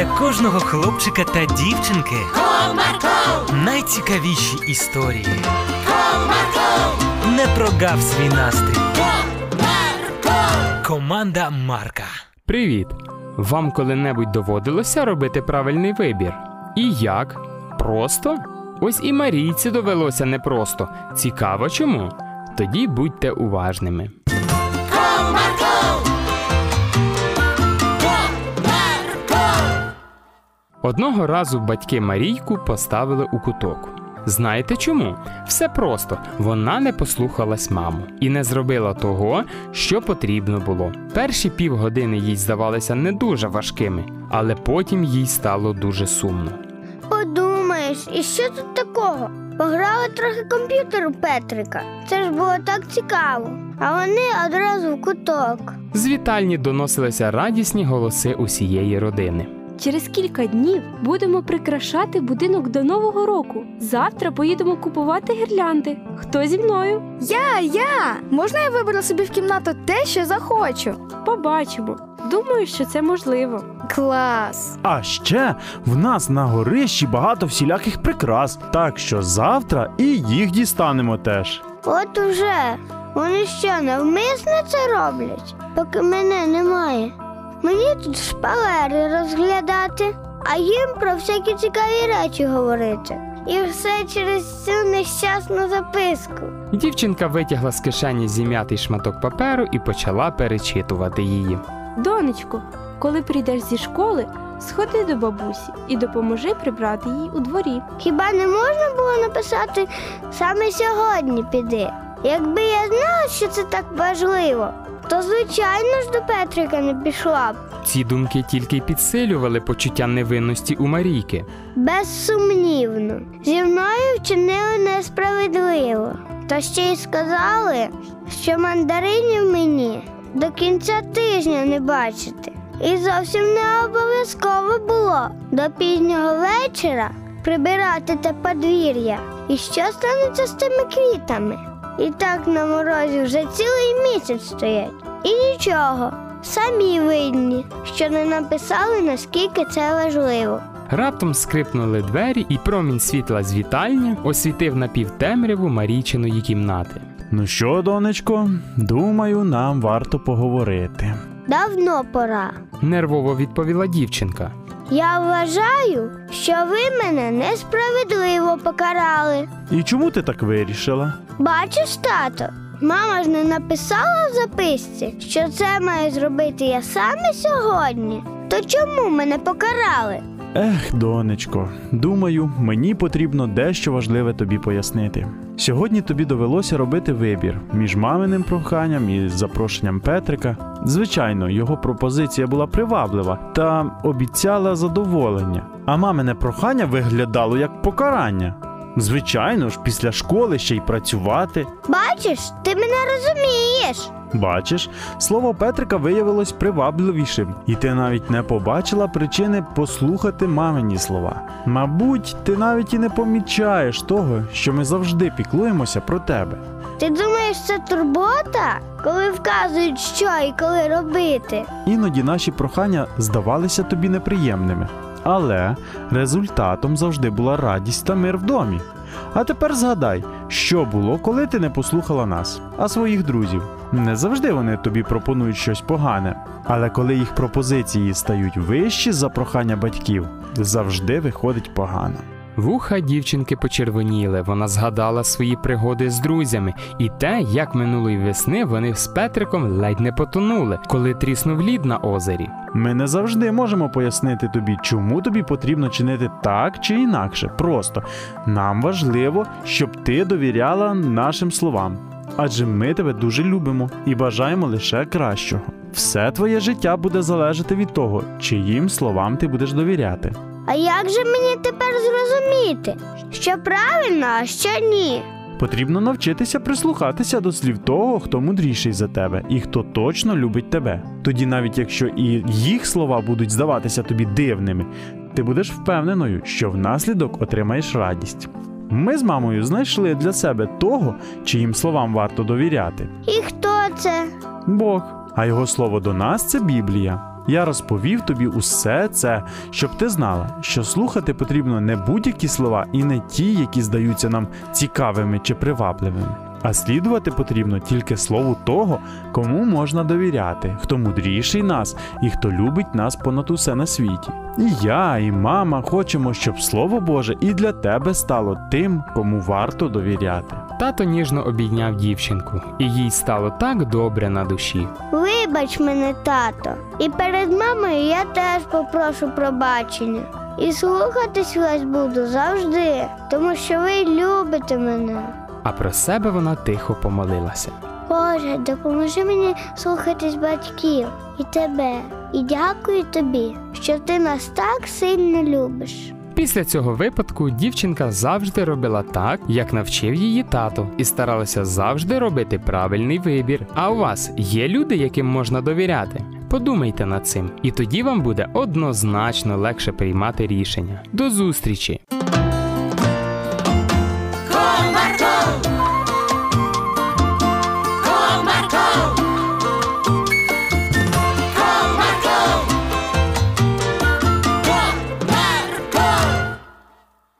для кожного хлопчика та дівчинки Comarco, найцікавіші історії. Comarco, Не прогав свій настрій. Comarco. Команда Марка. Привіт! Вам коли-небудь доводилося робити правильний вибір? І як? Просто? Ось і Марійці довелося непросто. Цікаво чому? Тоді будьте уважними. Одного разу батьки Марійку поставили у куток. Знаєте чому? Все просто вона не послухалась маму і не зробила того, що потрібно було. Перші півгодини їй здавалися не дуже важкими, але потім їй стало дуже сумно. Подумаєш, і що тут такого? Пограли трохи комп'ютеру Петрика. Це ж було так цікаво. А вони одразу в куток. З вітальні доносилися радісні голоси усієї родини. Через кілька днів будемо прикрашати будинок до Нового року. Завтра поїдемо купувати гірлянди. Хто зі мною? Я, я! Можна я виберу собі в кімнату те, що захочу? Побачимо. Думаю, що це можливо. Клас! А ще в нас на горищі багато всіляких прикрас, так що завтра і їх дістанемо теж. От уже. Вони що, навмисно це роблять, поки мене немає. Мені тут шпалери розглядати, а їм про всякі цікаві речі говорити. І все через цю нещасну записку. Дівчинка витягла з кишені зім'ятий шматок паперу і почала перечитувати її. Донечко, коли прийдеш зі школи, сходи до бабусі і допоможи прибрати їй у дворі. Хіба не можна було написати саме сьогодні піди? Якби я знала, що це так важливо, то звичайно ж до Петрика не пішла б. Ці думки тільки й підсилювали почуття невинності у Марійки. Безсумнівно. Зі мною вчинили несправедливо. Та ще й сказали, що мандаринів мені до кінця тижня не бачити. І зовсім не обов'язково було до пізнього вечора прибирати те подвір'я. І що станеться з тими квітами? І так на морозі вже цілий місяць стоять. І нічого, самі винні, що не написали, наскільки це важливо. Раптом скрипнули двері, і промінь світла з вітальні освітив напівтемряву Марійчиної кімнати. Ну що, донечко, думаю, нам варто поговорити. Давно пора. Нервово відповіла дівчинка. Я вважаю, що ви мене несправедливо покарали. І чому ти так вирішила? Бачиш, тато, мама ж не написала в записці, що це маю зробити я саме сьогодні. То чому мене покарали? Ех, донечко, думаю, мені потрібно дещо важливе тобі пояснити. Сьогодні тобі довелося робити вибір між маминим проханням і запрошенням Петрика. Звичайно, його пропозиція була приваблива та обіцяла задоволення, а мамине прохання виглядало як покарання. Звичайно ж, після школи ще й працювати. Бачиш, ти мене розумієш. Бачиш, слово Петрика виявилось привабливішим, і ти навіть не побачила причини послухати мамині слова. Мабуть, ти навіть і не помічаєш того, що ми завжди піклуємося про тебе. Ти думаєш, це турбота, коли вказують, що і коли робити? Іноді наші прохання здавалися тобі неприємними, але результатом завжди була радість та мир в домі. А тепер згадай, що було, коли ти не послухала нас, а своїх друзів. Не завжди вони тобі пропонують щось погане, але коли їх пропозиції стають вищі за прохання батьків, завжди виходить погано. Вуха дівчинки почервоніли. Вона згадала свої пригоди з друзями і те, як минулої весни вони з Петриком ледь не потонули, коли тріснув лід на озері. Ми не завжди можемо пояснити тобі, чому тобі потрібно чинити так чи інакше. Просто нам важливо, щоб ти довіряла нашим словам. Адже ми тебе дуже любимо і бажаємо лише кращого. Все твоє життя буде залежати від того, чиїм словам ти будеш довіряти. А як же мені тепер зрозуміти, що правильно, а що ні? Потрібно навчитися прислухатися до слів того, хто мудріший за тебе і хто точно любить тебе. Тоді, навіть якщо і їх слова будуть здаватися тобі дивними, ти будеш впевненою, що внаслідок отримаєш радість. Ми з мамою знайшли для себе того, чиїм словам варто довіряти. І хто це? Бог, а його слово до нас це Біблія. Я розповів тобі усе це, щоб ти знала, що слухати потрібно не будь-які слова і не ті, які здаються нам цікавими чи привабливими. А слідувати потрібно тільки слову того, кому можна довіряти, хто мудріший нас і хто любить нас понад усе на світі. І я, і мама хочемо, щоб Слово Боже і для тебе стало тим, кому варто довіряти. Тато ніжно обійняв дівчинку, і їй стало так добре на душі. Вибач мене, тато. І перед мамою я теж попрошу пробачення. І слухатись вас буду завжди, тому що ви любите мене. А про себе вона тихо помолилася. Боже, допоможи мені слухатись батьків і тебе. І дякую тобі, що ти нас так сильно любиш. Після цього випадку дівчинка завжди робила так, як навчив її тато, і старалася завжди робити правильний вибір. А у вас є люди, яким можна довіряти? Подумайте над цим, і тоді вам буде однозначно легше приймати рішення. До зустрічі!